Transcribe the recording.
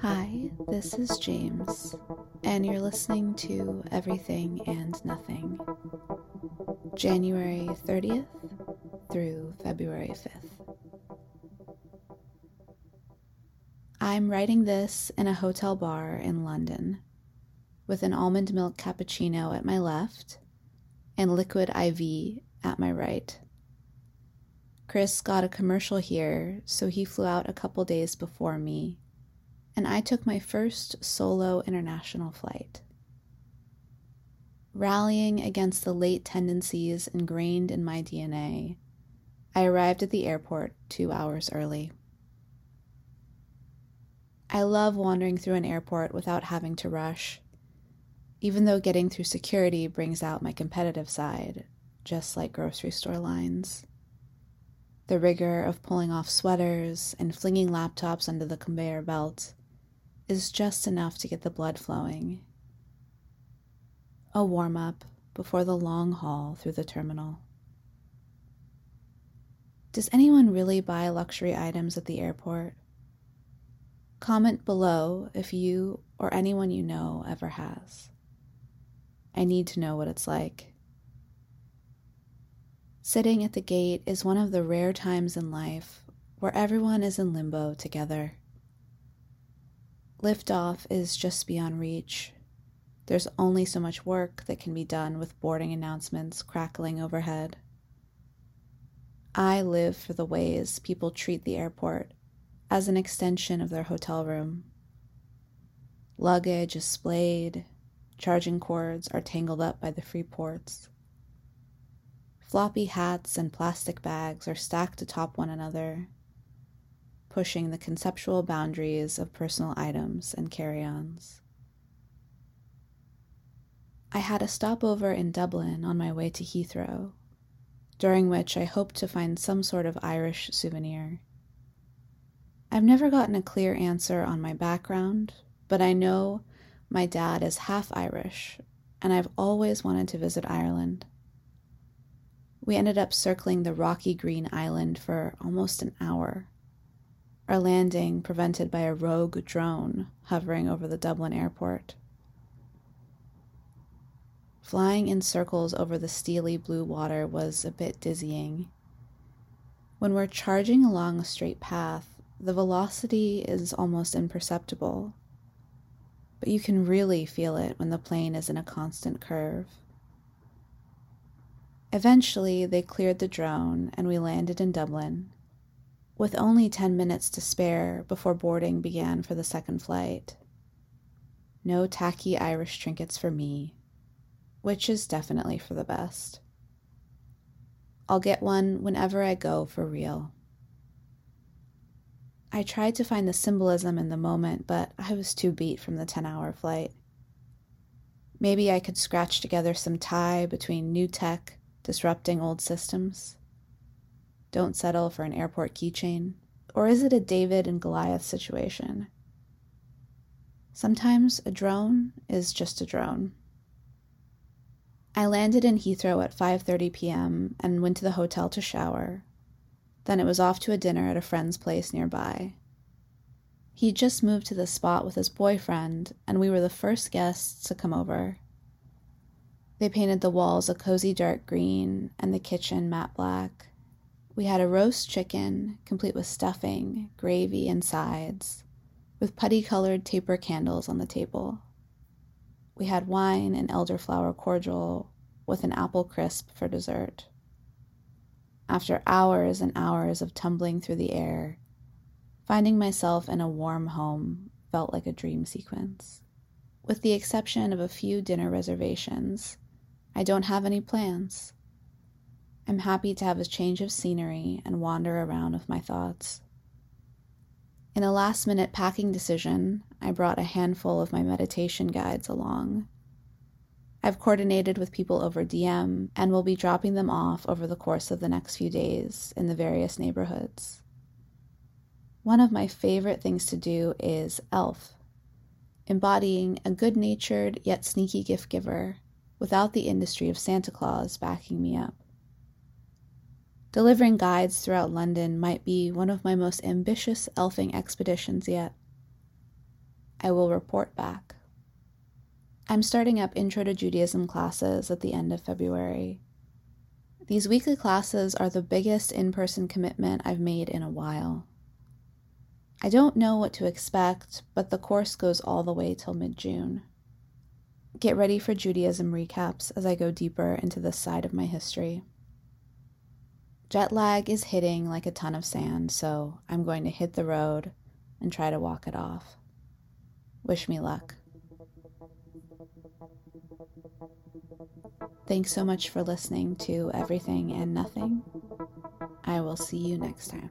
Hi, this is James, and you're listening to Everything and Nothing, January 30th through February 5th. I'm writing this in a hotel bar in London, with an almond milk cappuccino at my left and liquid IV at my right. Chris got a commercial here, so he flew out a couple days before me, and I took my first solo international flight. Rallying against the late tendencies ingrained in my DNA, I arrived at the airport two hours early. I love wandering through an airport without having to rush, even though getting through security brings out my competitive side, just like grocery store lines. The rigor of pulling off sweaters and flinging laptops under the conveyor belt is just enough to get the blood flowing. A warm up before the long haul through the terminal. Does anyone really buy luxury items at the airport? Comment below if you or anyone you know ever has. I need to know what it's like. Sitting at the gate is one of the rare times in life where everyone is in limbo together. Liftoff is just beyond reach. There's only so much work that can be done with boarding announcements crackling overhead. I live for the ways people treat the airport as an extension of their hotel room. Luggage is splayed, charging cords are tangled up by the free ports. Floppy hats and plastic bags are stacked atop one another, pushing the conceptual boundaries of personal items and carry ons. I had a stopover in Dublin on my way to Heathrow, during which I hoped to find some sort of Irish souvenir. I've never gotten a clear answer on my background, but I know my dad is half Irish, and I've always wanted to visit Ireland. We ended up circling the rocky green island for almost an hour, our landing prevented by a rogue drone hovering over the Dublin airport. Flying in circles over the steely blue water was a bit dizzying. When we're charging along a straight path, the velocity is almost imperceptible, but you can really feel it when the plane is in a constant curve. Eventually, they cleared the drone and we landed in Dublin, with only 10 minutes to spare before boarding began for the second flight. No tacky Irish trinkets for me, which is definitely for the best. I'll get one whenever I go for real. I tried to find the symbolism in the moment, but I was too beat from the 10 hour flight. Maybe I could scratch together some tie between new tech disrupting old systems? Don't settle for an airport keychain. Or is it a David and Goliath situation? Sometimes a drone is just a drone. I landed in Heathrow at 5:30 p.m. and went to the hotel to shower. Then it was off to a dinner at a friend's place nearby. He'd just moved to the spot with his boyfriend, and we were the first guests to come over. They painted the walls a cozy dark green and the kitchen matte black. We had a roast chicken, complete with stuffing, gravy, and sides, with putty colored taper candles on the table. We had wine and elderflower cordial with an apple crisp for dessert. After hours and hours of tumbling through the air, finding myself in a warm home felt like a dream sequence. With the exception of a few dinner reservations, I don't have any plans. I'm happy to have a change of scenery and wander around with my thoughts. In a last minute packing decision, I brought a handful of my meditation guides along. I've coordinated with people over DM and will be dropping them off over the course of the next few days in the various neighborhoods. One of my favorite things to do is ELF, embodying a good natured yet sneaky gift giver without the industry of Santa Claus backing me up. Delivering guides throughout London might be one of my most ambitious elfing expeditions yet. I will report back. I'm starting up Intro to Judaism classes at the end of February. These weekly classes are the biggest in person commitment I've made in a while. I don't know what to expect, but the course goes all the way till mid June. Get ready for Judaism recaps as I go deeper into this side of my history. Jet lag is hitting like a ton of sand, so I'm going to hit the road and try to walk it off. Wish me luck. Thanks so much for listening to Everything and Nothing. I will see you next time.